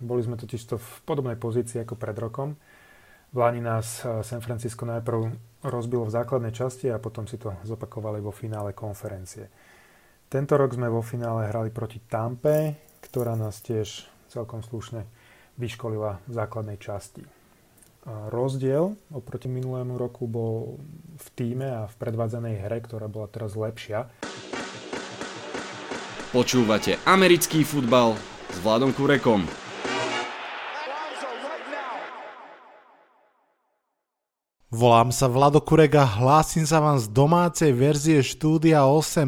Boli sme totiž to v podobnej pozícii ako pred rokom. V Lani nás eh, San Francisco najprv rozbilo v základnej časti a potom si to zopakovali vo finále konferencie. Tento rok sme vo finále hrali proti Tampe, ktorá nás tiež celkom slušne vyškolila v základnej časti. A rozdiel oproti minulému roku bol v týme a v predvádzanej hre, ktorá bola teraz lepšia. Počúvate americký futbal s Vladom Kurekom. Volám sa Vlado Kurek a hlásim sa vám z domácej verzie štúdia 8.0.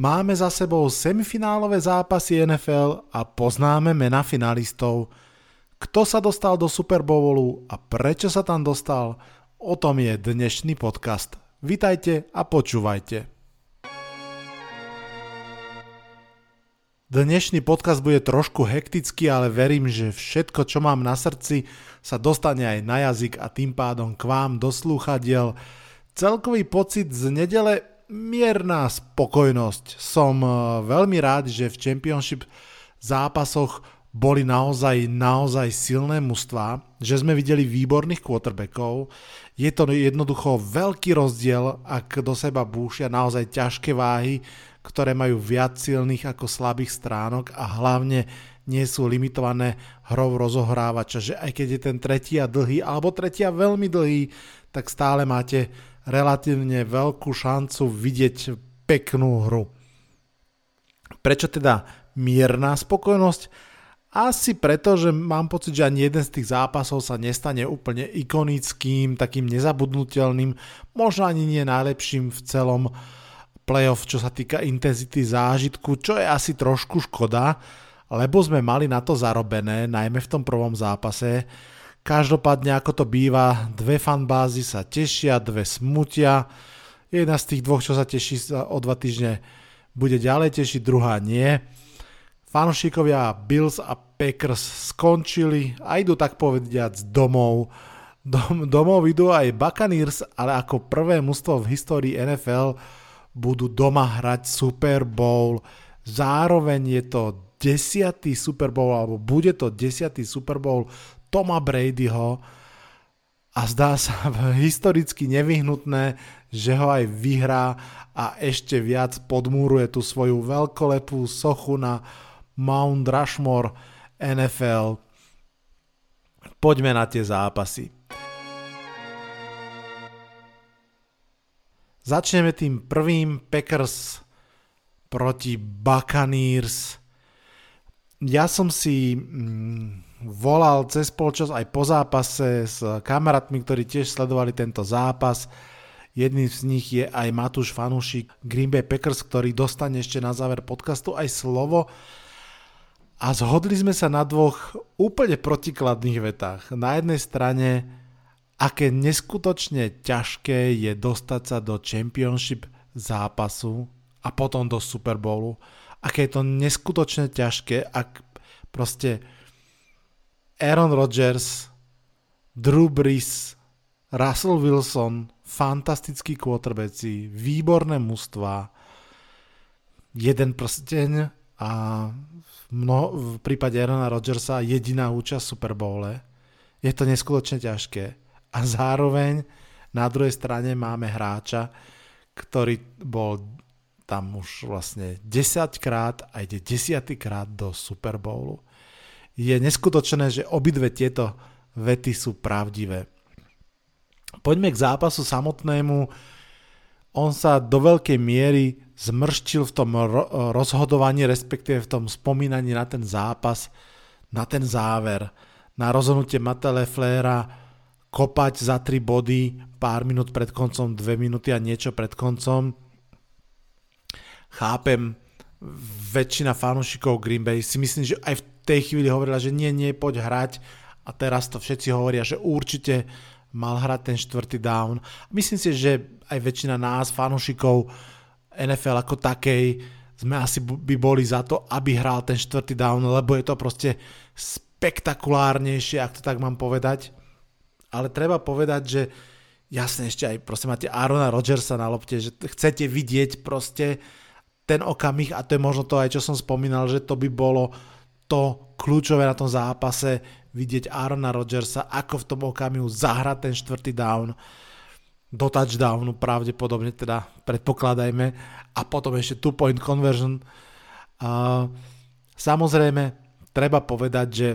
Máme za sebou semifinálové zápasy NFL a poznáme mena finalistov. Kto sa dostal do Super Bowlu a prečo sa tam dostal, o tom je dnešný podcast. Vitajte a počúvajte. Dnešný podcast bude trošku hektický, ale verím, že všetko, čo mám na srdci, sa dostane aj na jazyk a tým pádom k vám do slúchadiel. Celkový pocit z nedele mierna spokojnosť. Som eh, veľmi rád, že v Championship zápasoch boli naozaj, naozaj silné mužstva, že sme videli výborných quarterbackov. Je to jednoducho veľký rozdiel, ak do seba búšia naozaj ťažké váhy, ktoré majú viac silných ako slabých stránok a hlavne nie sú limitované hrou rozohrávača, že aj keď je ten tretí a dlhý alebo tretí a veľmi dlhý, tak stále máte relatívne veľkú šancu vidieť peknú hru. Prečo teda mierna spokojnosť? Asi preto, že mám pocit, že ani jeden z tých zápasov sa nestane úplne ikonickým, takým nezabudnutelným, možno ani nie najlepším v celom uh, playoff, čo sa týka intenzity zážitku, čo je asi trošku škoda, lebo sme mali na to zarobené, najmä v tom prvom zápase. Každopádne, ako to býva, dve fanbázy sa tešia, dve smutia. Jedna z tých dvoch, čo sa teší o dva týždne, bude ďalej tešiť, druhá nie. Fanúšikovia Bills a Packers skončili a idú tak povediať domov. Dom, domov idú aj Buccaneers, ale ako prvé mužstvo v histórii NFL budú doma hrať Super Bowl. Zároveň je to desiatý Super Bowl, alebo bude to desiatý Super Bowl Toma Bradyho a zdá sa historicky nevyhnutné, že ho aj vyhrá a ešte viac podmúruje tú svoju veľkolepú sochu na Mount Rushmore NFL. Poďme na tie zápasy. Začneme tým prvým Packers proti Buccaneers. Ja som si mm, volal cez polčas aj po zápase s kamarátmi, ktorí tiež sledovali tento zápas. Jedným z nich je aj Matúš Fanúšik Green Bay Packers, ktorý dostane ešte na záver podcastu aj slovo. A zhodli sme sa na dvoch úplne protikladných vetách. Na jednej strane aké neskutočne ťažké je dostať sa do championship zápasu a potom do Super Bowlu. Aké je to neskutočne ťažké, ak proste Aaron Rodgers, Drew Brees, Russell Wilson, fantastickí quarterbacki, výborné mužstva, jeden prsteň a mno, v prípade Aarona Rodgersa jediná účasť v Super Bowle. Je to neskutočne ťažké a zároveň na druhej strane máme hráča, ktorý bol tam už vlastne 10 krát a ide 10 krát do Super Bowlu. Je neskutočné, že obidve tieto vety sú pravdivé. Poďme k zápasu samotnému. On sa do veľkej miery zmrštil v tom rozhodovaní, respektíve v tom spomínaní na ten zápas, na ten záver, na rozhodnutie Mata Leflera, kopať za 3 body pár minút pred koncom, 2 minúty a niečo pred koncom. Chápem, väčšina fanúšikov Green Bay si myslím, že aj v tej chvíli hovorila, že nie, nie, poď hrať a teraz to všetci hovoria, že určite mal hrať ten štvrtý down. Myslím si, že aj väčšina nás, fanúšikov NFL ako takej, sme asi by boli za to, aby hral ten štvrtý down, lebo je to proste spektakulárnejšie, ak to tak mám povedať ale treba povedať, že jasne ešte aj proste máte Arona Rodgersa na lopte, že chcete vidieť proste ten okamih a to je možno to aj, čo som spomínal, že to by bolo to kľúčové na tom zápase, vidieť Arona Rodgersa, ako v tom okamihu zahrať ten štvrtý down do touchdownu pravdepodobne, teda predpokladajme, a potom ešte two point conversion. Uh, samozrejme, treba povedať, že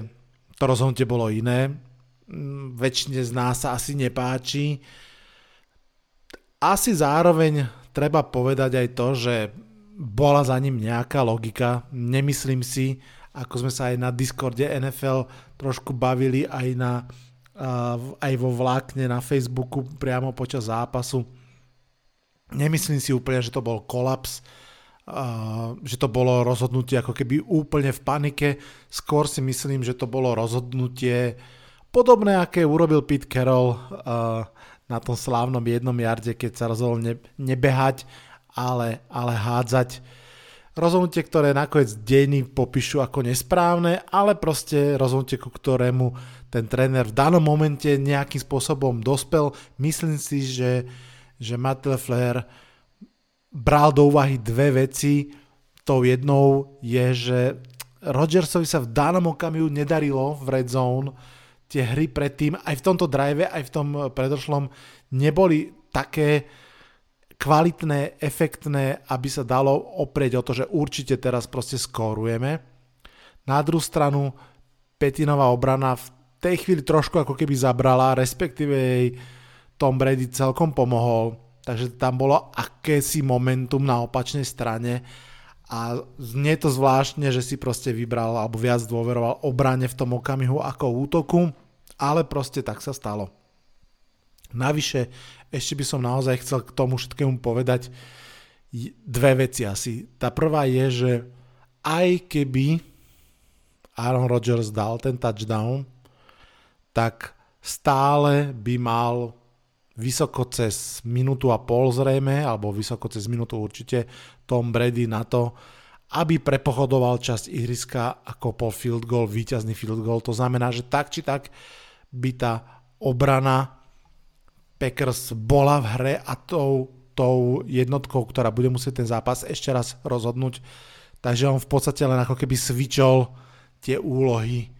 to rozhodnutie bolo iné. Väčšine z nás sa asi nepáči. Asi zároveň treba povedať aj to, že bola za ním nejaká logika. Nemyslím si, ako sme sa aj na Discorde NFL trošku bavili aj, na, aj vo vlákne na Facebooku priamo počas zápasu. Nemyslím si úplne, že to bol kolaps, že to bolo rozhodnutie ako keby úplne v panike. Skôr si myslím, že to bolo rozhodnutie podobné, aké urobil Pete Carroll na tom slávnom jednom jarde, keď sa rozhodol nebehať ale, ale hádzať. Rozhodnutie, ktoré nakoniec dejiny popíšu ako nesprávne, ale proste rozhodnutie, ku ktorému ten tréner v danom momente nejakým spôsobom dospel. Myslím si, že, že Matt LeFleur bral do úvahy dve veci. Tou jednou je, že Rodgersovi sa v danom okamihu nedarilo v red zone. Tie hry predtým, aj v tomto drive, aj v tom predošlom, neboli také, kvalitné, efektné, aby sa dalo oprieť o to, že určite teraz proste skórujeme. Na druhú stranu Petinová obrana v tej chvíli trošku ako keby zabrala, respektíve jej Tom Brady celkom pomohol, takže tam bolo akési momentum na opačnej strane a znie to zvláštne, že si proste vybral alebo viac dôveroval obrane v tom okamihu ako útoku, ale proste tak sa stalo. Navyše ešte by som naozaj chcel k tomu všetkému povedať dve veci asi. Tá prvá je, že aj keby Aaron Rodgers dal ten touchdown, tak stále by mal vysoko cez minútu a pol zrejme, alebo vysoko cez minútu určite Tom Brady na to, aby prepochodoval časť ihriska a kopol field goal, víťazný field goal. To znamená, že tak či tak by tá obrana Packers bola v hre a tou, tou jednotkou, ktorá bude musieť ten zápas ešte raz rozhodnúť. Takže on v podstate len ako keby switchol tie úlohy.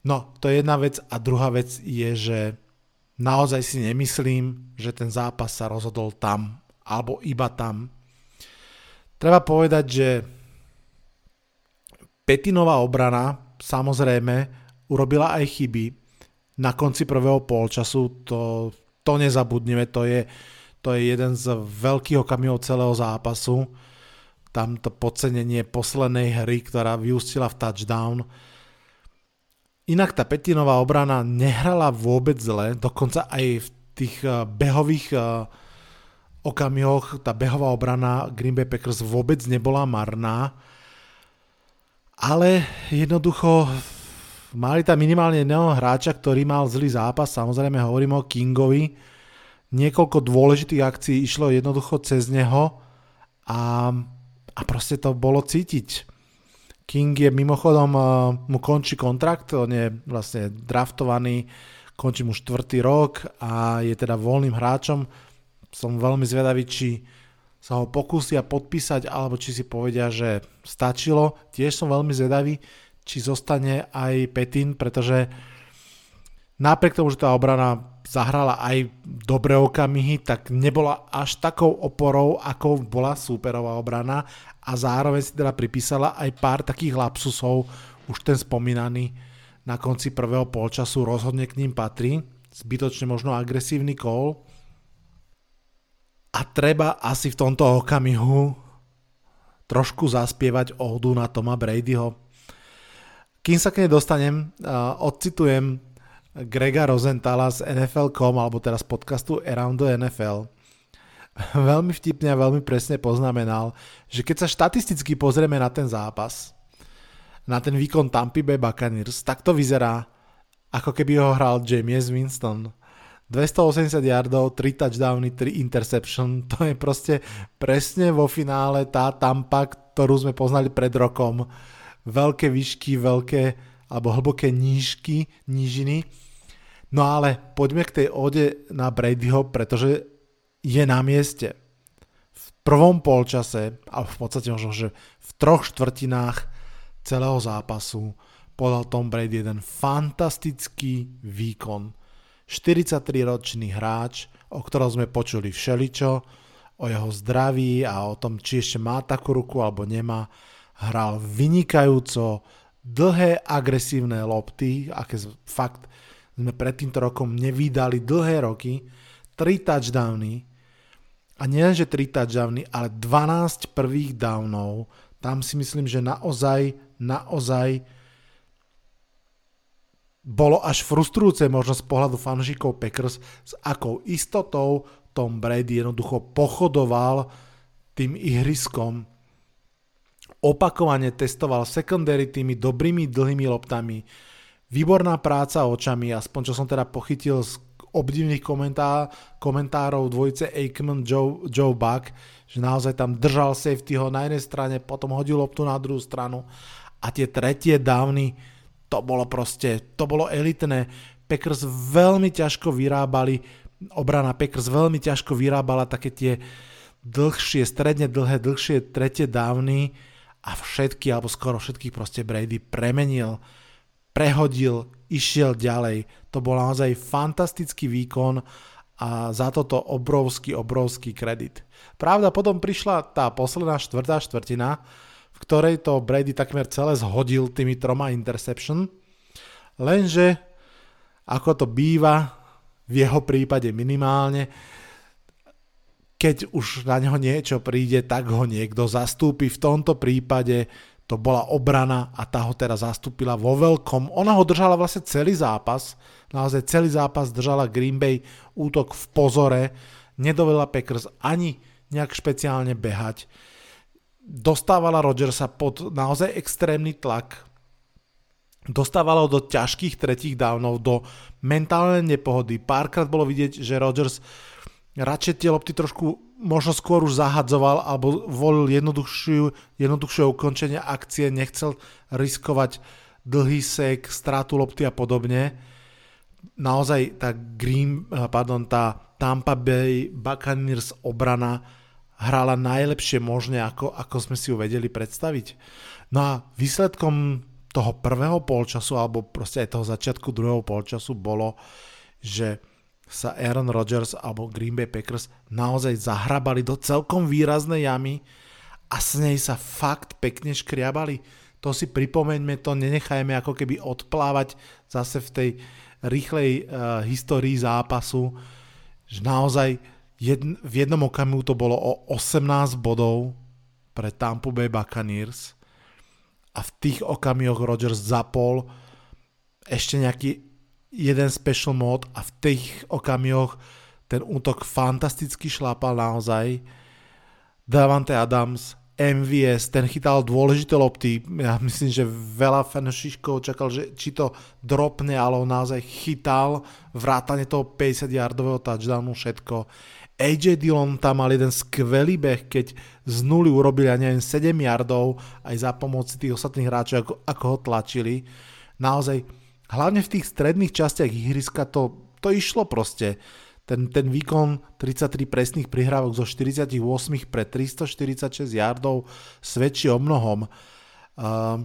No, to je jedna vec. A druhá vec je, že naozaj si nemyslím, že ten zápas sa rozhodol tam, alebo iba tam. Treba povedať, že Petinová obrana samozrejme urobila aj chyby. Na konci prvého polčasu to to nezabudneme, to je, to je jeden z veľkých okamihov celého zápasu. Tam to podcenenie poslednej hry, ktorá vyústila v touchdown. Inak tá Petinová obrana nehrala vôbec zle, dokonca aj v tých eh, behových eh, okamihoch tá behová obrana Green Bay Packers vôbec nebola marná, ale jednoducho Mali tam minimálne jedného hráča, ktorý mal zlý zápas, samozrejme hovorím o Kingovi. Niekoľko dôležitých akcií išlo jednoducho cez neho a, a proste to bolo cítiť. King je mimochodom, uh, mu končí kontrakt, on je vlastne draftovaný, končí mu štvrtý rok a je teda voľným hráčom. Som veľmi zvedavý, či sa ho pokúsia podpísať, alebo či si povedia, že stačilo. Tiež som veľmi zvedavý, či zostane aj Petin, pretože napriek tomu, že tá obrana zahrala aj dobré okamihy, tak nebola až takou oporou, ako bola súperová obrana. A zároveň si teda pripísala aj pár takých lapsusov, už ten spomínaný na konci prvého polčasu rozhodne k ním patrí, zbytočne možno agresívny kol a treba asi v tomto okamihu trošku zaspievať ódu na Toma Bradyho, kým sa k nej dostanem, odcitujem Grega Rosenthala z NFL.com alebo teraz podcastu Around the NFL. veľmi vtipne a veľmi presne poznamenal, že keď sa štatisticky pozrieme na ten zápas, na ten výkon Tampa Bay Buccaneers, tak to vyzerá, ako keby ho hral James Winston. 280 yardov, 3 touchdowny, 3 interception, to je proste presne vo finále tá Tampa, ktorú sme poznali pred rokom veľké výšky, veľké alebo hlboké nížky, nížiny. No ale poďme k tej ode na Bradyho, pretože je na mieste. V prvom polčase, a v podstate možno, že v troch štvrtinách celého zápasu podal Tom Brady jeden fantastický výkon. 43-ročný hráč, o ktorom sme počuli všeličo, o jeho zdraví a o tom, či ešte má takú ruku alebo nemá, hral vynikajúco, dlhé agresívne lopty, aké fakt sme pred týmto rokom nevydali dlhé roky, 3 touchdowny. A nie že 3 touchdowny, ale 12 prvých downov, tam si myslím, že naozaj, naozaj bolo až frustrujúce možno z pohľadu fanžíkov Packers, s akou istotou Tom Brady jednoducho pochodoval tým ihriskom opakovane testoval secondary tými dobrými dlhými loptami. Výborná práca očami, aspoň čo som teda pochytil z obdivných komentá, komentárov dvojice Aikman Joe, Joe Buck, že naozaj tam držal safety ho na jednej strane, potom hodil loptu na druhú stranu a tie tretie dávny, to bolo proste, to bolo elitné. Packers veľmi ťažko vyrábali, obrana Packers veľmi ťažko vyrábala také tie dlhšie, stredne dlhé, dlhšie tretie dávny, a všetky, alebo skoro všetkých proste Brady premenil, prehodil, išiel ďalej. To bol naozaj fantastický výkon a za toto obrovský, obrovský kredit. Pravda, potom prišla tá posledná štvrtá štvrtina, v ktorej to Brady takmer celé zhodil tými troma interception, lenže ako to býva, v jeho prípade minimálne, keď už na neho niečo príde, tak ho niekto zastúpi. V tomto prípade to bola obrana a tá ho teraz zastúpila vo veľkom. Ona ho držala vlastne celý zápas, naozaj celý zápas držala Green Bay útok v pozore, nedovedla Packers ani nejak špeciálne behať. Dostávala Rodgersa pod naozaj extrémny tlak, dostávala ho do ťažkých tretích dávnov, do mentálnej nepohody. Párkrát bolo vidieť, že Rodgers radšej tie lopty trošku možno skôr už zahadzoval alebo volil jednoduchšiu, jednoduchšie ukončenie akcie, nechcel riskovať dlhý sek, strátu lopty a podobne. Naozaj tá Green, pardon, tá Tampa Bay Buccaneers obrana hrala najlepšie možne, ako, ako sme si ju vedeli predstaviť. No a výsledkom toho prvého polčasu, alebo proste aj toho začiatku druhého polčasu bolo, že sa Aaron Rodgers alebo Green Bay Packers naozaj zahrabali do celkom výraznej jamy a s nej sa fakt pekne škriabali. To si pripomeňme, to nenechajme ako keby odplávať zase v tej rýchlej uh, histórii zápasu, že naozaj jedn, v jednom okamihu to bolo o 18 bodov pre Tampa Bay Buccaneers a v tých okamihoch Rodgers zapol ešte nejaký jeden special mod a v tých okamihoch ten útok fantasticky šlápal naozaj. Davante Adams, MVS, ten chytal dôležité lopty. Ja myslím, že veľa fanšiškov čakal, že či to dropne, ale on naozaj chytal vrátane toho 50 yardového touchdownu všetko. AJ Dillon tam mal jeden skvelý beh, keď z nuly urobili, ja neviem, 7 yardov aj za pomoci tých ostatných hráčov, ako, ako ho tlačili. Naozaj hlavne v tých stredných častiach ihriska to, to išlo proste. Ten, ten výkon 33 presných prihrávok zo 48 pre 346 yardov svedčí o mnohom. Uh,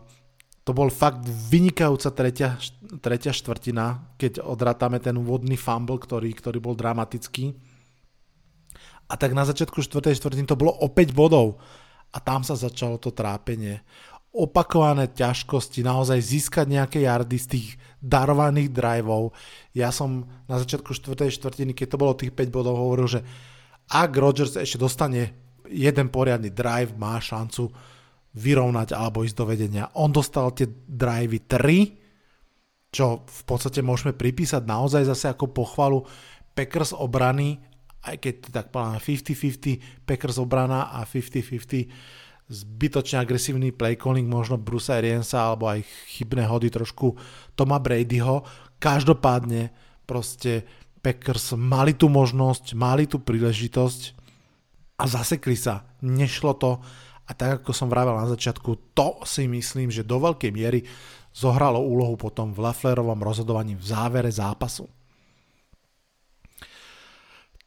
to bol fakt vynikajúca tretia, tretia štvrtina, keď odrátame ten úvodný fumble, ktorý, ktorý bol dramatický. A tak na začiatku štvrtej štvrtiny to bolo o 5 bodov. A tam sa začalo to trápenie opakované ťažkosti, naozaj získať nejaké jardy z tých darovaných driveov. Ja som na začiatku 4. štvrtiny, keď to bolo tých 5 bodov, hovoril, že ak Rodgers ešte dostane jeden poriadny drive, má šancu vyrovnať alebo ísť do vedenia. On dostal tie drivey 3, čo v podstate môžeme pripísať naozaj zase ako pochvalu Packers obrany, aj keď tak povedám 50-50 Packers obrana a 50-50 zbytočne agresívny play calling možno Bruce Ariansa alebo aj chybné hody trošku Toma Bradyho. Každopádne proste Packers mali tú možnosť, mali tú príležitosť a zasekli sa. Nešlo to a tak ako som vravel na začiatku, to si myslím, že do veľkej miery zohralo úlohu potom v Laflerovom rozhodovaní v závere zápasu.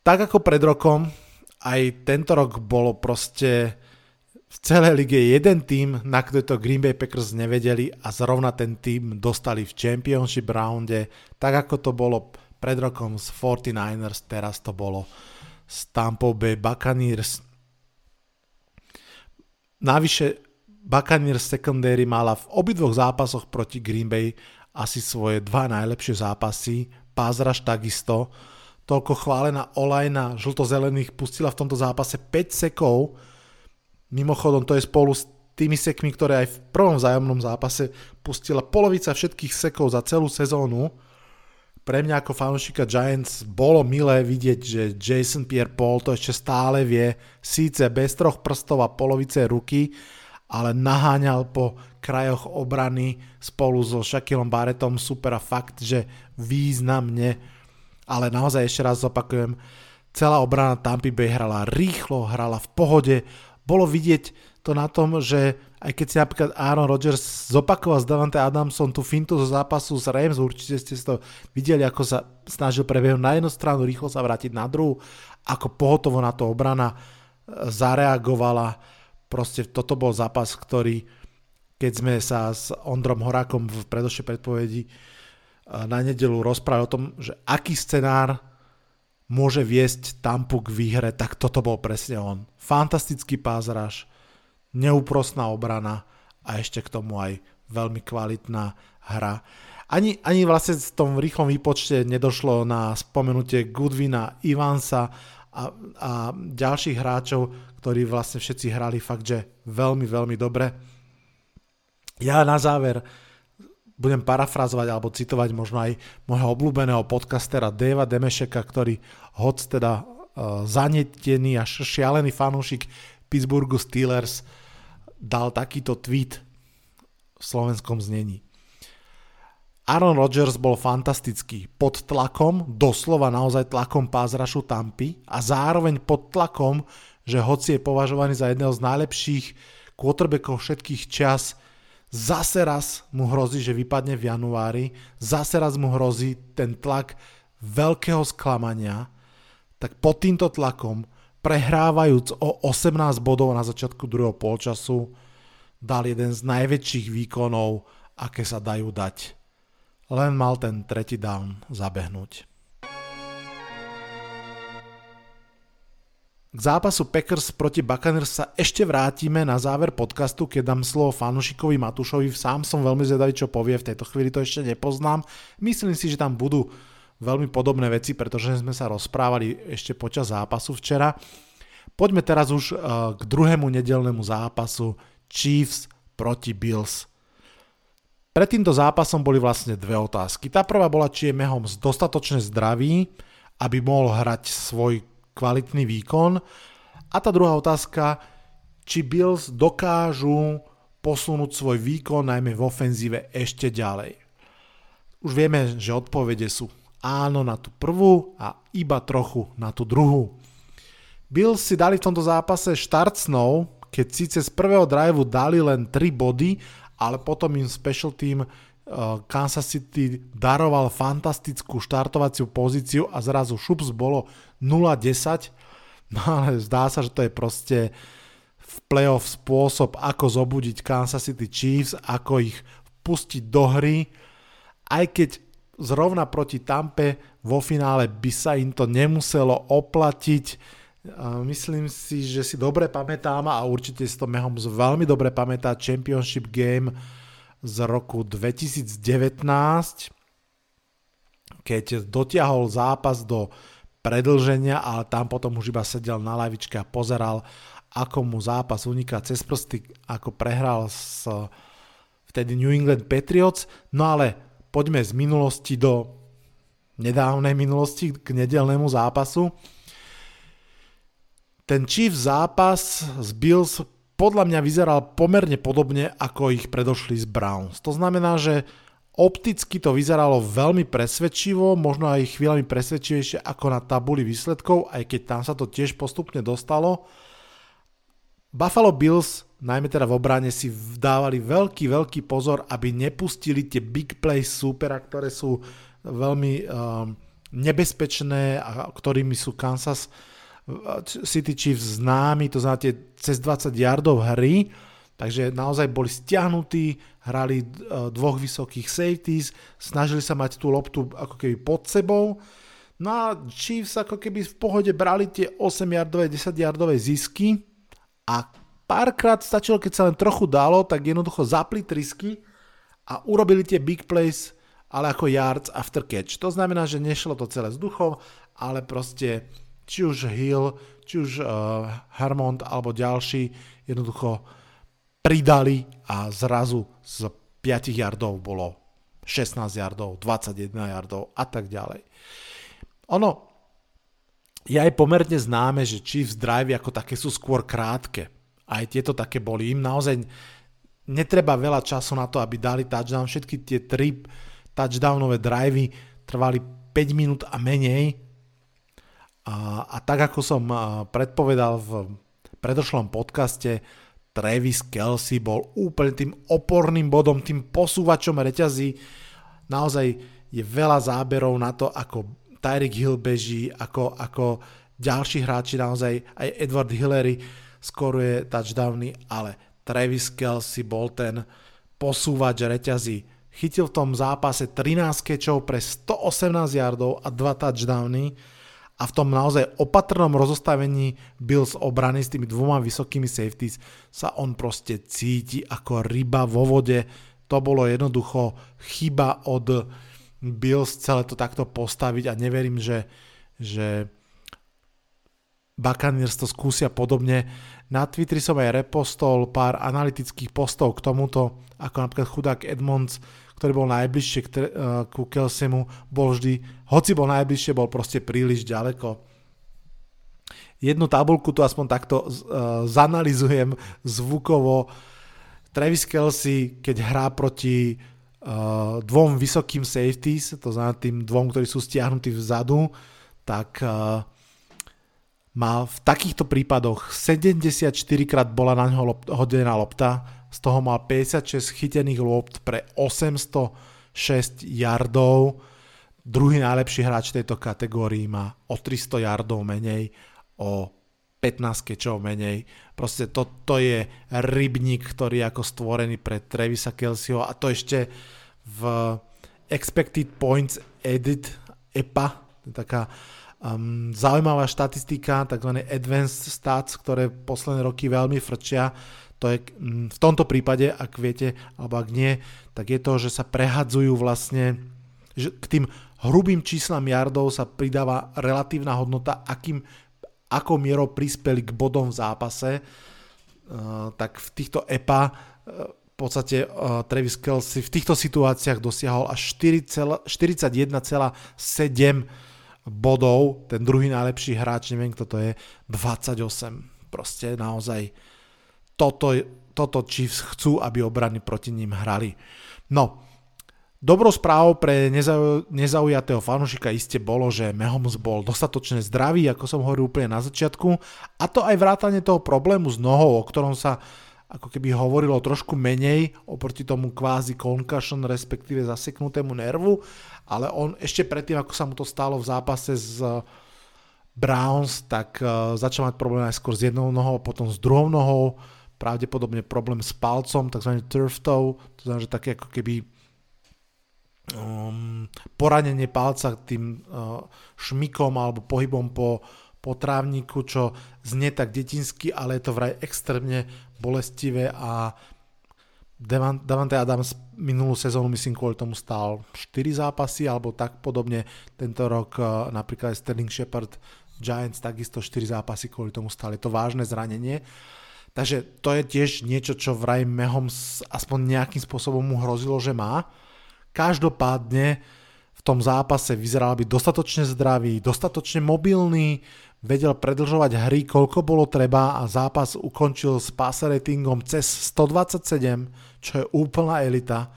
Tak ako pred rokom, aj tento rok bolo proste v celej lige jeden tým, na ktorý to Green Bay Packers nevedeli a zrovna ten tým dostali v championship rounde, tak ako to bolo pred rokom z 49ers, teraz to bolo z Tampa Bay Buccaneers. Navyše Buccaneers secondary mala v obidvoch zápasoch proti Green Bay asi svoje dva najlepšie zápasy, Pázraž takisto, toľko chválená Olajna žltozelených pustila v tomto zápase 5 sekov, Mimochodom, to je spolu s tými sekmi, ktoré aj v prvom vzájomnom zápase pustila polovica všetkých sekov za celú sezónu. Pre mňa ako fanúšika Giants bolo milé vidieť, že Jason Pierre-Paul to ešte stále vie, síce bez troch prstov a polovice ruky, ale naháňal po krajoch obrany spolu so Shakilom Barrettom super a fakt, že významne, ale naozaj ešte raz zopakujem, celá obrana Tampa Bay hrala rýchlo, hrala v pohode, bolo vidieť to na tom, že aj keď si napríklad Aaron Rodgers zopakoval s Davante Adamsom tú fintu zo zápasu s Rams, určite ste to videli, ako sa snažil prebehnúť na jednu stranu, rýchlo sa vrátiť na druhú, ako pohotovo na to obrana e, zareagovala. Proste toto bol zápas, ktorý keď sme sa s Ondrom Horákom v predošlej predpovedi na nedelu rozprávali o tom, že aký scenár môže viesť Tampu k výhre, tak toto bol presne on. Fantastický pázraž, neúprostná obrana a ešte k tomu aj veľmi kvalitná hra. Ani, ani vlastne v tom rýchlom výpočte nedošlo na spomenutie Goodwina, Ivansa a, a ďalších hráčov, ktorí vlastne všetci hrali fakt, že veľmi, veľmi dobre. Ja na záver budem parafrazovať alebo citovať možno aj môjho obľúbeného podcastera Deva Demešeka, ktorý hoc teda uh, zanetený a šialený fanúšik Pittsburghu Steelers dal takýto tweet v slovenskom znení. Aaron Rodgers bol fantastický, pod tlakom, doslova naozaj tlakom pázrašu Tampy a zároveň pod tlakom, že hoci je považovaný za jedného z najlepších quarterbackov všetkých čas, Zase raz mu hrozí, že vypadne v januári, zase raz mu hrozí ten tlak veľkého sklamania, tak pod týmto tlakom, prehrávajúc o 18 bodov na začiatku druhého polčasu, dal jeden z najväčších výkonov, aké sa dajú dať. Len mal ten tretí down zabehnúť. K zápasu Packers proti Buccaneers sa ešte vrátime na záver podcastu, keď dám slovo fanušikovi Matušovi. Sám som veľmi zvedavý, čo povie, v tejto chvíli to ešte nepoznám. Myslím si, že tam budú veľmi podobné veci, pretože sme sa rozprávali ešte počas zápasu včera. Poďme teraz už eh, k druhému nedelnému zápasu Chiefs proti Bills. Pred týmto zápasom boli vlastne dve otázky. Tá prvá bola, či je Mahomes dostatočne zdravý, aby mohol hrať svoj kvalitný výkon. A tá druhá otázka, či Bills dokážu posunúť svoj výkon najmä v ofenzíve ešte ďalej. Už vieme, že odpovede sú áno na tú prvú a iba trochu na tú druhú. Bills si dali v tomto zápase štart snou, keď síce z prvého driveu dali len 3 body, ale potom im special team uh, Kansas City daroval fantastickú štartovaciu pozíciu a zrazu šups bolo 0-10, no ale zdá sa, že to je proste v playoff spôsob, ako zobudiť Kansas City Chiefs, ako ich pustiť do hry, aj keď zrovna proti Tampe vo finále by sa im to nemuselo oplatiť. Myslím si, že si dobre pamätám a určite si to Mahomes veľmi dobre pamätá Championship Game z roku 2019, keď dotiahol zápas do predlženia, ale tam potom už iba sedel na lavičke a pozeral, ako mu zápas uniká cez prsty, ako prehral s vtedy New England Patriots. No ale poďme z minulosti do nedávnej minulosti k nedelnému zápasu. Ten Chiefs zápas z Bills podľa mňa vyzeral pomerne podobne ako ich predošli z Browns. To znamená, že Opticky to vyzeralo veľmi presvedčivo, možno aj chvíľami presvedčivejšie ako na tabuli výsledkov, aj keď tam sa to tiež postupne dostalo. Buffalo Bills, najmä teda v obrane, si dávali veľký, veľký pozor, aby nepustili tie big plays supera, ktoré sú veľmi um, nebezpečné a ktorými sú Kansas City Chiefs známi, to znamená cez 20 yardov hry, takže naozaj boli stiahnutí, hrali dvoch vysokých safeties, snažili sa mať tú loptu ako keby pod sebou, no a Chiefs ako keby v pohode brali tie 8 yardové, 10 yardové zisky a párkrát stačilo, keď sa len trochu dalo, tak jednoducho zapli trisky a urobili tie big plays, ale ako yards after catch. To znamená, že nešlo to celé vzduchom, ale proste či už Hill, či už uh, Hermont alebo ďalší jednoducho pridali a zrazu z 5 yardov bolo 16 yardov, 21 yardov a tak ďalej. Ono je aj pomerne známe, že Chiefs drive ako také sú skôr krátke. Aj tieto také boli. Im naozaj netreba veľa času na to, aby dali touchdown. Všetky tie tri touchdownové drivey trvali 5 minút a menej. A, a tak ako som predpovedal v predošlom podcaste, Travis Kelsey bol úplne tým oporným bodom, tým posúvačom reťazí. Naozaj je veľa záberov na to, ako Tyreek Hill beží, ako, ako ďalší hráči, naozaj aj Edward Hillary skoruje touchdowny, ale Travis Kelsey bol ten posúvač reťazí. Chytil v tom zápase 13 kečov pre 118 yardov a 2 touchdowny a v tom naozaj opatrnom rozostavení Bills obrany s tými dvoma vysokými safeties sa on proste cíti ako ryba vo vode. To bolo jednoducho chyba od Bills celé to takto postaviť a neverím, že, že Buccaneers to skúsia podobne. Na Twitteri som aj repostol pár analytických postov k tomuto, ako napríklad chudák Edmonds, ktorý bol najbližšie k, uh, ku Kelsemu, bol vždy, hoci bol najbližšie, bol proste príliš ďaleko. Jednu tabulku tu aspoň takto uh, zanalizujem zvukovo. Travis Kelsey, keď hrá proti uh, dvom vysokým safeties, to znamená tým dvom, ktorí sú stiahnutí vzadu, tak uh, mal v takýchto prípadoch 74 krát bola na ňo hodená lopta, z toho mal 56 chytených lopt pre 806 yardov. Druhý najlepší hráč tejto kategórii má o 300 yardov menej, o 15 kečov menej. Proste to, to je rybník, ktorý je ako stvorený pre Trevisa Kelseyho a to ešte v Expected Points Edit EPA, taká um, zaujímavá štatistika, tzv. Advanced Stats, ktoré posledné roky veľmi frčia, to je v tomto prípade, ak viete, alebo ak nie, tak je to, že sa prehadzujú vlastne, že k tým hrubým číslam yardov sa pridáva relatívna hodnota, akým, ako mierou prispeli k bodom v zápase, uh, tak v týchto EPA uh, v podstate uh, Travis Kelsey v týchto situáciách dosiahol až 41,7 bodov, ten druhý najlepší hráč, neviem kto to je, 28. Proste naozaj toto, toto Chiefs chcú, aby obrany proti ním hrali. No, Dobrou správou pre nezau, nezaujatého fanúšika iste bolo, že Mahomes bol dostatočne zdravý, ako som hovoril úplne na začiatku, a to aj vrátane toho problému s nohou, o ktorom sa ako keby hovorilo trošku menej oproti tomu kvázi concussion, respektíve zaseknutému nervu, ale on ešte predtým, ako sa mu to stalo v zápase s Browns, tak uh, začal mať problém aj skôr s jednou nohou, potom s druhou nohou, pravdepodobne problém s palcom, tzv. turf toe, to znamená, že také ako keby um, poranenie palca tým uh, šmikom alebo pohybom po, po trávniku, čo znie tak detinsky, ale je to vraj extrémne bolestivé a Davante Adams minulú sezónu myslím kvôli tomu stál 4 zápasy alebo tak podobne. Tento rok uh, napríklad Sterling Shepard Giants takisto 4 zápasy kvôli tomu stále. Je to vážne zranenie. Uh, Takže to je tiež niečo, čo vraj Mehom aspoň nejakým spôsobom mu hrozilo, že má. Každopádne v tom zápase vyzeral byť dostatočne zdravý, dostatočne mobilný, vedel predlžovať hry, koľko bolo treba a zápas ukončil s pass ratingom cez 127, čo je úplná elita.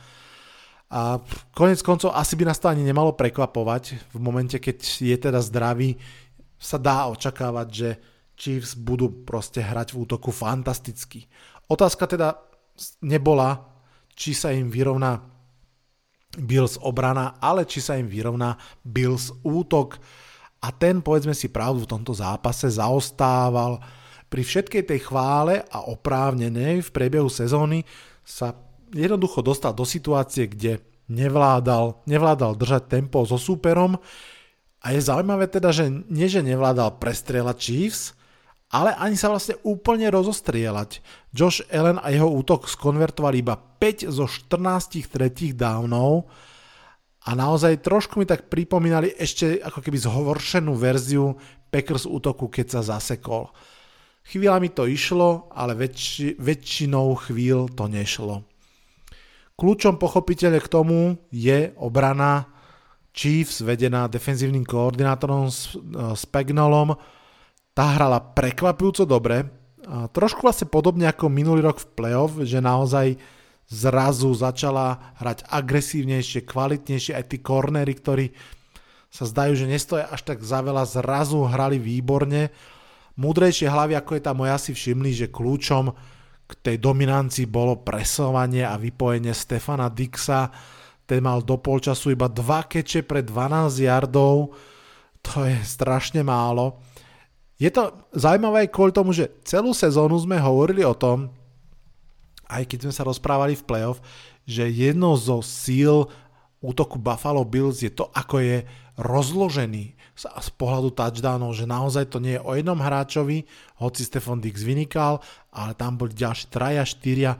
A konec koncov asi by nás to ani nemalo prekvapovať. V momente, keď je teda zdravý, sa dá očakávať, že Chiefs budú proste hrať v útoku fantasticky. Otázka teda nebola, či sa im vyrovná Bills obrana, ale či sa im vyrovná Bills útok. a ten, povedzme si pravdu, v tomto zápase zaostával. Pri všetkej tej chvále a oprávnenej v priebehu sezóny sa jednoducho dostal do situácie, kde nevládal, nevládal držať tempo so súperom a je zaujímavé teda, že nie, že nevládal prestrieľať Chiefs, ale ani sa vlastne úplne rozostrieľať. Josh Allen a jeho útok skonvertovali iba 5 zo 14 tretích dávnov a naozaj trošku mi tak pripomínali ešte ako keby zhoršenú verziu Packers útoku, keď sa zasekol. Chvíľami to išlo, ale väčši, väčšinou chvíľ to nešlo. Kľúčom pochopiteľne k tomu je obrana Chiefs vedená defenzívnym koordinátorom Spagnolom, tá hrala prekvapujúco dobre. Trošku vlastne podobne ako minulý rok v playoff, že naozaj zrazu začala hrať agresívnejšie, kvalitnejšie. Aj tí kornery, ktorí sa zdajú, že nestoja až tak za veľa, zrazu hrali výborne. Múdrejšie hlavy, ako je tam moja, si všimli, že kľúčom k tej dominancii bolo presovanie a vypojenie Stefana Dixa. Ten mal do polčasu iba dva keče pre 12 yardov. To je strašne málo. Je to zaujímavé aj kvôli tomu, že celú sezónu sme hovorili o tom, aj keď sme sa rozprávali v playoff, že jednou zo síl útoku Buffalo Bills je to, ako je rozložený z pohľadu touchdownov, že naozaj to nie je o jednom hráčovi, hoci Stefan Dix vynikal, ale tam boli ďalší traja, štyria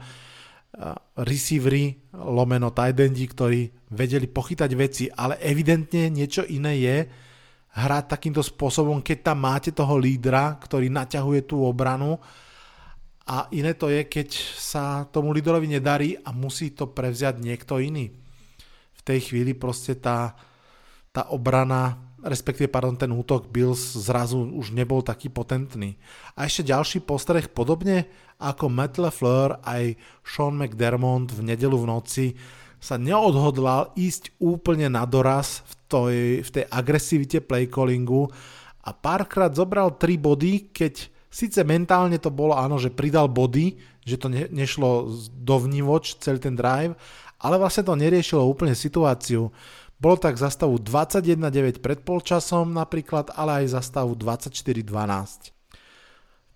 receivery, lomeno tight endi, ktorí vedeli pochytať veci, ale evidentne niečo iné je, hrať takýmto spôsobom, keď tam máte toho lídra, ktorý naťahuje tú obranu a iné to je, keď sa tomu lídrovi nedarí a musí to prevziať niekto iný. V tej chvíli proste tá, tá obrana, respektíve pardon, ten útok Bills zrazu už nebol taký potentný. A ešte ďalší postreh, podobne ako Matt LeFleur aj Sean McDermott v nedelu v noci sa neodhodlal ísť úplne na doraz v tej, v tej agresivite playcallingu a párkrát zobral 3 body, keď síce mentálne to bolo áno, že pridal body, že to ne, nešlo do vnívoč celý ten drive, ale vlastne to neriešilo úplne situáciu. Bolo tak za stavu 21-9 pred polčasom napríklad, ale aj za stavu 24-12.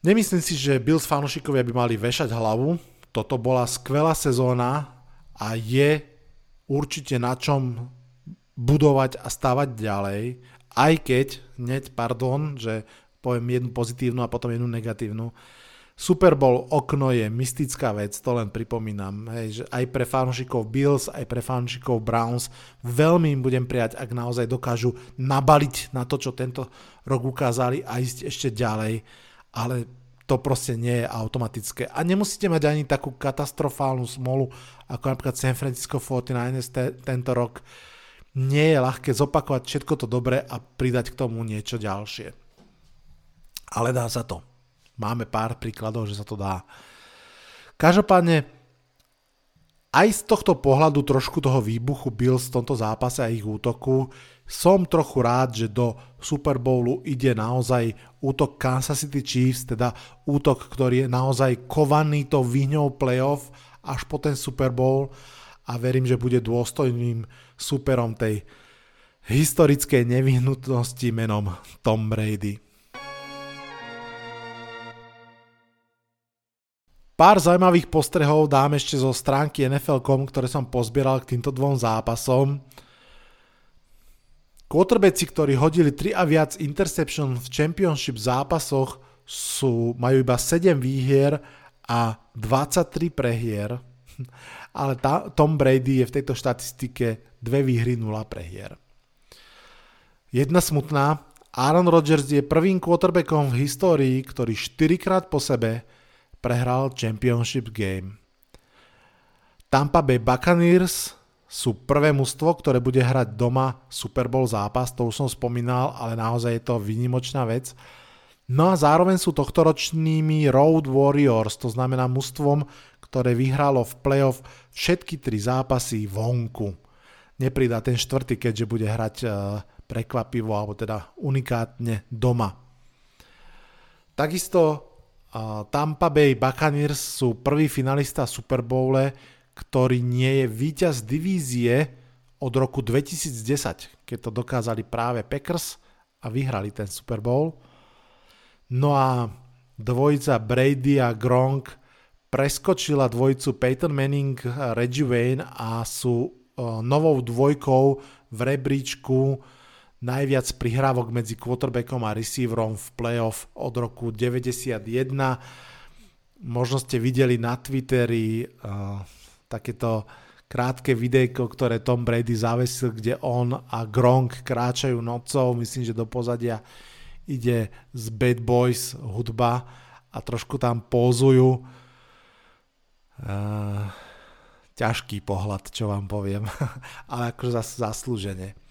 Nemyslím si, že Bills fanúšikovia by mali vešať hlavu. Toto bola skvelá sezóna a je určite na čom budovať a stavať ďalej, aj keď, hneď pardon, že poviem jednu pozitívnu a potom jednu negatívnu. Super Bowl okno je mystická vec, to len pripomínam. Hej, že aj pre fanúšikov Bills, aj pre fanúšikov Browns veľmi im budem prijať, ak naozaj dokážu nabaliť na to, čo tento rok ukázali a ísť ešte ďalej. Ale to proste nie je automatické. A nemusíte mať ani takú katastrofálnu smolu, ako napríklad San Francisco 49ers te, tento rok. Nie je ľahké zopakovať všetko to dobre a pridať k tomu niečo ďalšie. Ale dá sa to. Máme pár príkladov, že sa to dá. Každopádne, aj z tohto pohľadu trošku toho výbuchu Bills v tomto zápase a ich útoku som trochu rád, že do Super Bowlu ide naozaj útok Kansas City Chiefs, teda útok, ktorý je naozaj kovaný to vyhňou playoff až po ten Super Bowl a verím, že bude dôstojným superom tej historickej nevyhnutnosti menom Tom Brady. Pár zaujímavých postrehov dám ešte zo stránky NFL.com, ktoré som pozbieral k týmto dvom zápasom. Quarterbacki, ktorí hodili 3 a viac interception v championship zápasoch, sú, majú iba 7 výhier a 23 prehier. Ale tá, Tom Brady je v tejto štatistike 2 výhry 0 prehier. Jedna smutná, Aaron Rodgers je prvým quarterbackom v histórii, ktorý 4 krát po sebe prehral championship game. Tampa Bay Buccaneers sú prvé mužstvo, ktoré bude hrať doma Super Bowl zápas, to už som spomínal, ale naozaj je to výnimočná vec. No a zároveň sú tohtoročnými Road Warriors, to znamená mužstvom, ktoré vyhralo v playoff všetky tri zápasy vonku. Nepridá ten štvrtý, keďže bude hrať e, prekvapivo, alebo teda unikátne doma. Takisto Tampa Bay Buccaneers sú prvý finalista Super Bowle, ktorý nie je víťaz divízie od roku 2010, keď to dokázali práve Packers a vyhrali ten Super Bowl. No a dvojica Brady a Gronk preskočila dvojicu Peyton Manning Reggie Wayne a sú novou dvojkou v rebríčku najviac prihrávok medzi quarterbackom a receiverom v playoff od roku 91. Možno ste videli na Twitteri uh, takéto krátke videjko, ktoré Tom Brady zavesil, kde on a Gronk kráčajú nocou. Myslím, že do pozadia ide z Bad Boys hudba a trošku tam pózujú. Uh, ťažký pohľad, čo vám poviem, ale akože zas, zaslúžene.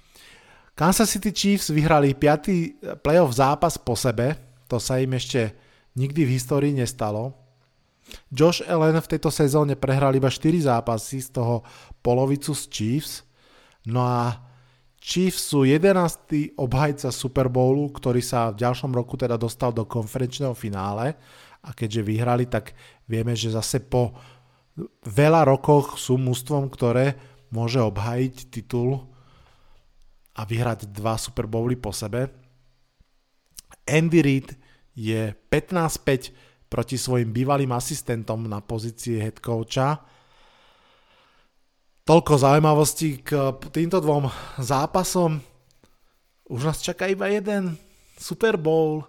Kansas City Chiefs vyhrali 5. playoff zápas po sebe, to sa im ešte nikdy v histórii nestalo. Josh Allen v tejto sezóne prehral iba 4 zápasy, z toho polovicu z Chiefs. No a Chiefs sú 11. obhajca Super Bowlu, ktorý sa v ďalšom roku teda dostal do konferenčného finále a keďže vyhrali, tak vieme, že zase po veľa rokoch sú mústvom, ktoré môže obhajiť titul a vyhrať dva Super Bowly po sebe. Andy Reid je 15-5 proti svojim bývalým asistentom na pozícii head coacha. Toľko zaujímavostí k týmto dvom zápasom. Už nás čaká iba jeden Super Bowl.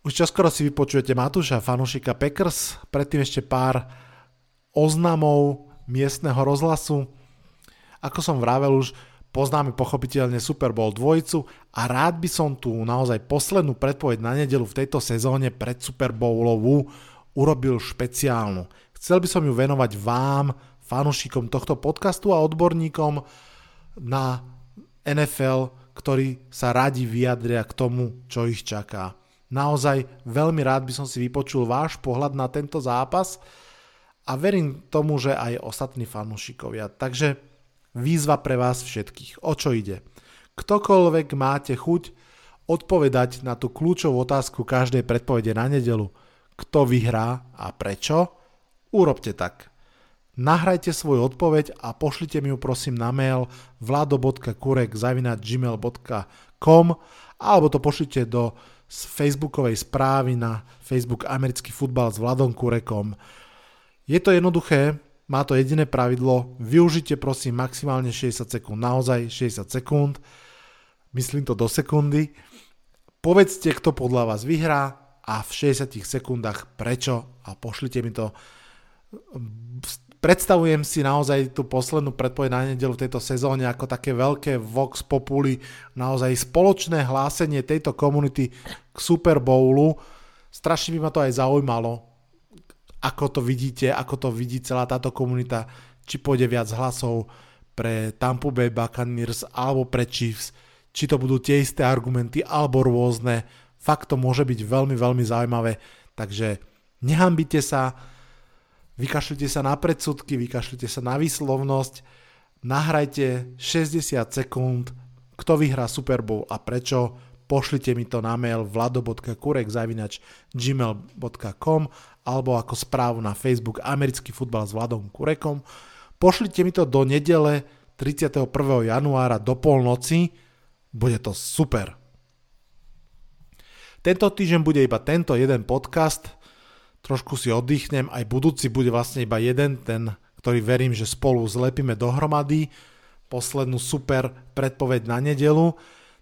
Už čoskoro si vypočujete Matúša, fanušika Packers, predtým ešte pár oznamov miestneho rozhlasu. Ako som vravel už, Poznáme pochopiteľne Super Bowl dvojicu a rád by som tu naozaj poslednú predpoveď na nedelu v tejto sezóne pred Super Bowlovú urobil špeciálnu. Chcel by som ju venovať vám, fanúšikom tohto podcastu a odborníkom na NFL, ktorí sa radi vyjadria k tomu, čo ich čaká. Naozaj veľmi rád by som si vypočul váš pohľad na tento zápas a verím tomu, že aj ostatní fanúšikovia. Takže Výzva pre vás všetkých. O čo ide? Ktokoľvek máte chuť odpovedať na tú kľúčovú otázku každej predpovede na nedelu, kto vyhrá a prečo, urobte tak. Nahrajte svoju odpoveď a pošlite mi ju prosím na mail vlado.kurek.gmail.com alebo to pošlite do facebookovej správy na Facebook Americký futbal s Vladom Kurekom. Je to jednoduché, má to jediné pravidlo, využite prosím maximálne 60 sekúnd, naozaj 60 sekúnd, myslím to do sekundy. Povedzte, kto podľa vás vyhrá a v 60 sekundách prečo a pošlite mi to. Predstavujem si naozaj tú poslednú predpoveď na nedelu v tejto sezóne ako také veľké Vox Populi, naozaj spoločné hlásenie tejto komunity k Super Bowlu. Strašne by ma to aj zaujímalo, ako to vidíte, ako to vidí celá táto komunita, či pôjde viac hlasov pre Tampa Bay Buccaneers alebo pre Chiefs, či to budú tie isté argumenty alebo rôzne. Fakt to môže byť veľmi, veľmi zaujímavé. Takže nehambite sa, vykašlite sa na predsudky, vykašlite sa na výslovnosť, nahrajte 60 sekúnd, kto vyhrá Super Bowl a prečo, pošlite mi to na mail vlado.kurek.gmail.com alebo ako správu na Facebook Americký futbal s Vladom Kurekom. Pošlite mi to do nedele 31. januára do polnoci, bude to super. Tento týždeň bude iba tento jeden podcast, trošku si oddychnem, aj budúci bude vlastne iba jeden, ten, ktorý verím, že spolu zlepíme dohromady, poslednú super predpoveď na nedelu.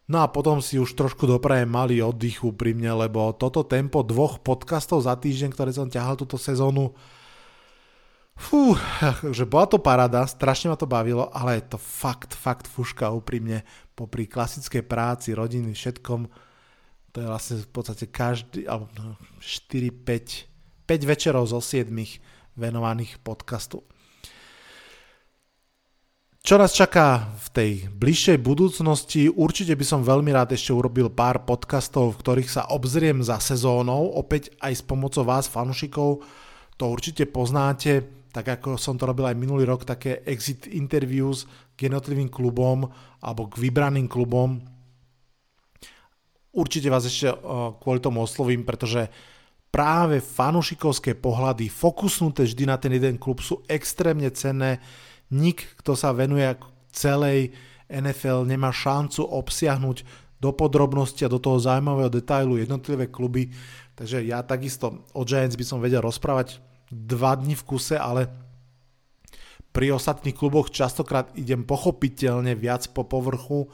No a potom si už trošku doprajem malý oddychu pri mne, lebo toto tempo dvoch podcastov za týždeň, ktoré som ťahal túto sezónu, fú, že bola to parada, strašne ma to bavilo, ale je to fakt, fakt fuška úprimne, popri klasickej práci, rodiny, všetkom, to je vlastne v podstate každý, alebo 4, 5, 5 večerov zo 7 venovaných podcastu. Čo nás čaká v tej bližšej budúcnosti? Určite by som veľmi rád ešte urobil pár podcastov, v ktorých sa obzriem za sezónou, opäť aj s pomocou vás, fanúšikov. To určite poznáte, tak ako som to robil aj minulý rok, také exit interviews k jednotlivým klubom alebo k vybraným klubom. Určite vás ešte kvôli tomu oslovím, pretože práve fanúšikovské pohľady fokusnuté vždy na ten jeden klub sú extrémne cenné nik, kto sa venuje celej NFL, nemá šancu obsiahnuť do podrobnosti a do toho zaujímavého detailu jednotlivé kluby. Takže ja takisto o Giants by som vedel rozprávať dva dní v kuse, ale pri ostatných kluboch častokrát idem pochopiteľne viac po povrchu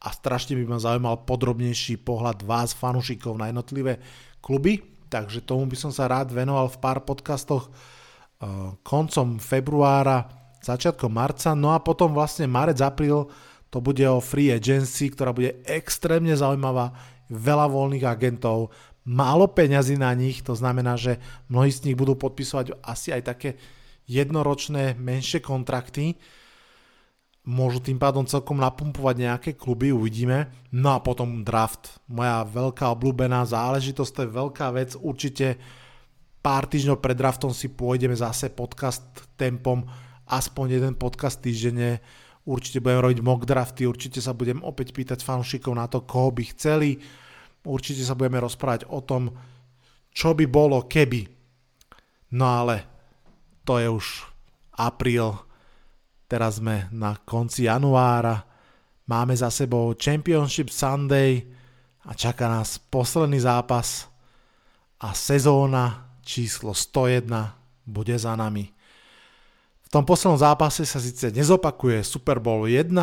a strašne by ma zaujímal podrobnejší pohľad vás, fanúšikov na jednotlivé kluby, takže tomu by som sa rád venoval v pár podcastoch uh, koncom februára, začiatkom marca, no a potom vlastne marec, apríl to bude o free agency, ktorá bude extrémne zaujímavá, veľa voľných agentov, málo peňazí na nich, to znamená, že mnohí z nich budú podpisovať asi aj také jednoročné menšie kontrakty, môžu tým pádom celkom napumpovať nejaké kluby, uvidíme. No a potom draft, moja veľká obľúbená záležitosť, to je veľká vec, určite pár týždňov pred draftom si pôjdeme zase podcast tempom, aspoň jeden podcast týždenne, určite budem robiť mock drafty, určite sa budem opäť pýtať fanúšikov na to, koho by chceli, určite sa budeme rozprávať o tom, čo by bolo keby. No ale to je už apríl, teraz sme na konci januára, máme za sebou Championship Sunday a čaká nás posledný zápas a sezóna číslo 101 bude za nami. V tom poslednom zápase sa síce nezopakuje Super Bowl 1,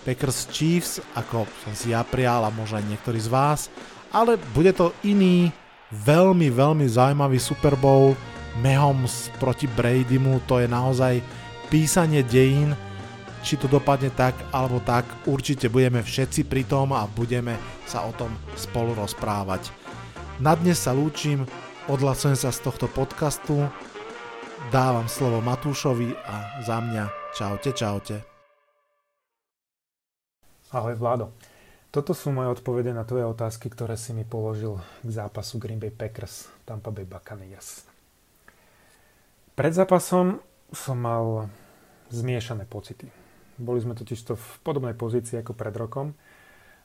Packers Chiefs, ako som si ja prijal a možno aj niektorí z vás, ale bude to iný, veľmi, veľmi zaujímavý Super Bowl. Mahomes proti Bradymu, to je naozaj písanie dejín, či to dopadne tak alebo tak, určite budeme všetci pri tom a budeme sa o tom spolu rozprávať. Na dnes sa lúčim, odhlasujem sa z tohto podcastu, dávam slovo Matúšovi a za mňa čaute, čaute. Ahoj Vlado. Toto sú moje odpovede na tvoje otázky, ktoré si mi položil k zápasu Green Bay Packers, Tampa Bay Buccaneers. Pred zápasom som mal zmiešané pocity. Boli sme totiž to v podobnej pozícii ako pred rokom.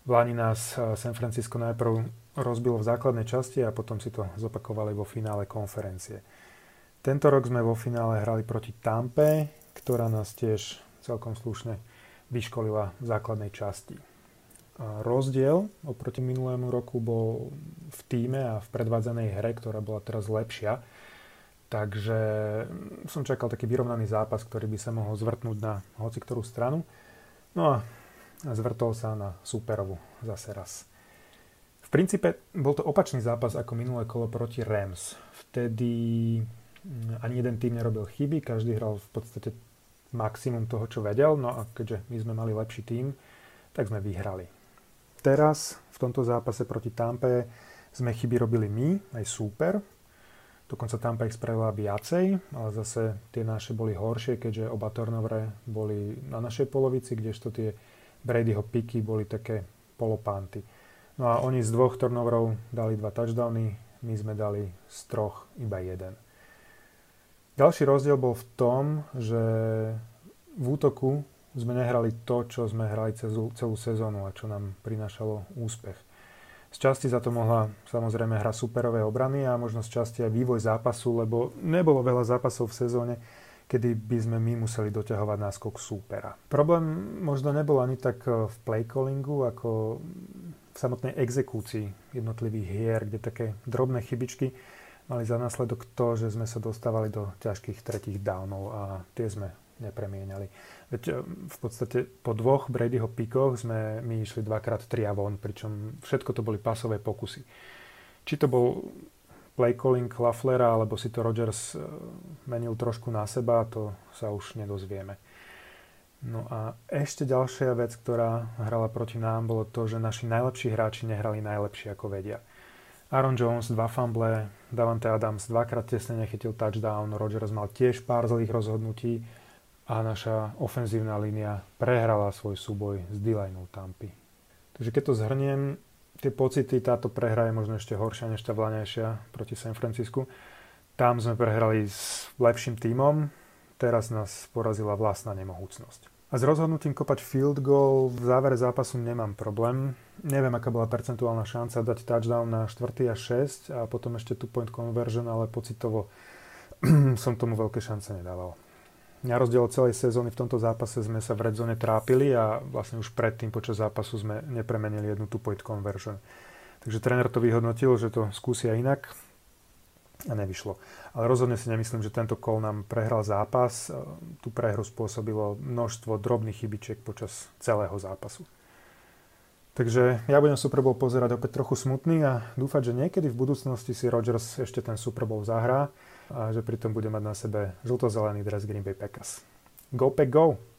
V Lani nás eh, San Francisco najprv rozbilo v základnej časti a potom si to zopakovali vo finále konferencie. Tento rok sme vo finále hrali proti Tampe, ktorá nás tiež celkom slušne vyškolila v základnej časti. A rozdiel oproti minulému roku bol v týme a v predvádzanej hre, ktorá bola teraz lepšia. Takže som čakal taký vyrovnaný zápas, ktorý by sa mohol zvrtnúť na hoci ktorú stranu. No a zvrtol sa na superovu zase raz. V princípe bol to opačný zápas ako minulé kolo proti Rams. Vtedy ani jeden tým nerobil chyby, každý hral v podstate maximum toho, čo vedel, no a keďže my sme mali lepší tým, tak sme vyhrali. Teraz, v tomto zápase proti Tampe, sme chyby robili my, aj super. Dokonca Tampa ich spravila viacej, ale zase tie naše boli horšie, keďže oba turnovere boli na našej polovici, kdežto tie Bradyho piky boli také polopánty. No a oni z dvoch turnoverov dali dva touchdowny, my sme dali z troch iba jeden. Ďalší rozdiel bol v tom, že v útoku sme nehrali to, čo sme hrali celú, celú sezónu a čo nám prinášalo úspech. Z časti za to mohla samozrejme hra superové obrany a možno z časti aj vývoj zápasu, lebo nebolo veľa zápasov v sezóne, kedy by sme my museli doťahovať náskok súpera. Problém možno nebol ani tak v play callingu, ako v samotnej exekúcii jednotlivých hier, kde také drobné chybičky mali za následok to, že sme sa dostávali do ťažkých tretích downov a tie sme nepremieniali. Veď e, v podstate po dvoch Bradyho pikoch sme my išli dvakrát tri a von, pričom všetko to boli pasové pokusy. Či to bol play calling Laflera, alebo si to Rodgers e, menil trošku na seba, to sa už nedozvieme. No a ešte ďalšia vec, ktorá hrala proti nám, bolo to, že naši najlepší hráči nehrali najlepšie, ako vedia. Aaron Jones, dva fumble, Davante Adams dvakrát tesne nechytil touchdown, Rodgers mal tiež pár zlých rozhodnutí a naša ofenzívna línia prehrala svoj súboj s d Tampy. Takže keď to zhrniem, tie pocity, táto prehra je možno ešte horšia než tá vlaňajšia proti San Francisku. Tam sme prehrali s lepším tímom, teraz nás porazila vlastná nemohúcnosť. A s rozhodnutím kopať field goal v závere zápasu nemám problém. Neviem, aká bola percentuálna šanca dať touchdown na 4. a 6 a potom ešte two point conversion, ale pocitovo som tomu veľké šance nedával. Na rozdiel od celej sezóny v tomto zápase sme sa v redzone trápili a vlastne už predtým počas zápasu sme nepremenili jednu two point conversion. Takže tréner to vyhodnotil, že to skúsia inak nevyšlo. Ale rozhodne si nemyslím, že tento kol nám prehral zápas. Tú prehru spôsobilo množstvo drobných chybičiek počas celého zápasu. Takže ja budem Super Bowl pozerať opäť trochu smutný a dúfať, že niekedy v budúcnosti si Rodgers ešte ten Super Bowl zahrá a že pritom bude mať na sebe žlto-zelený dres Green Bay Packers. Go Pack Go!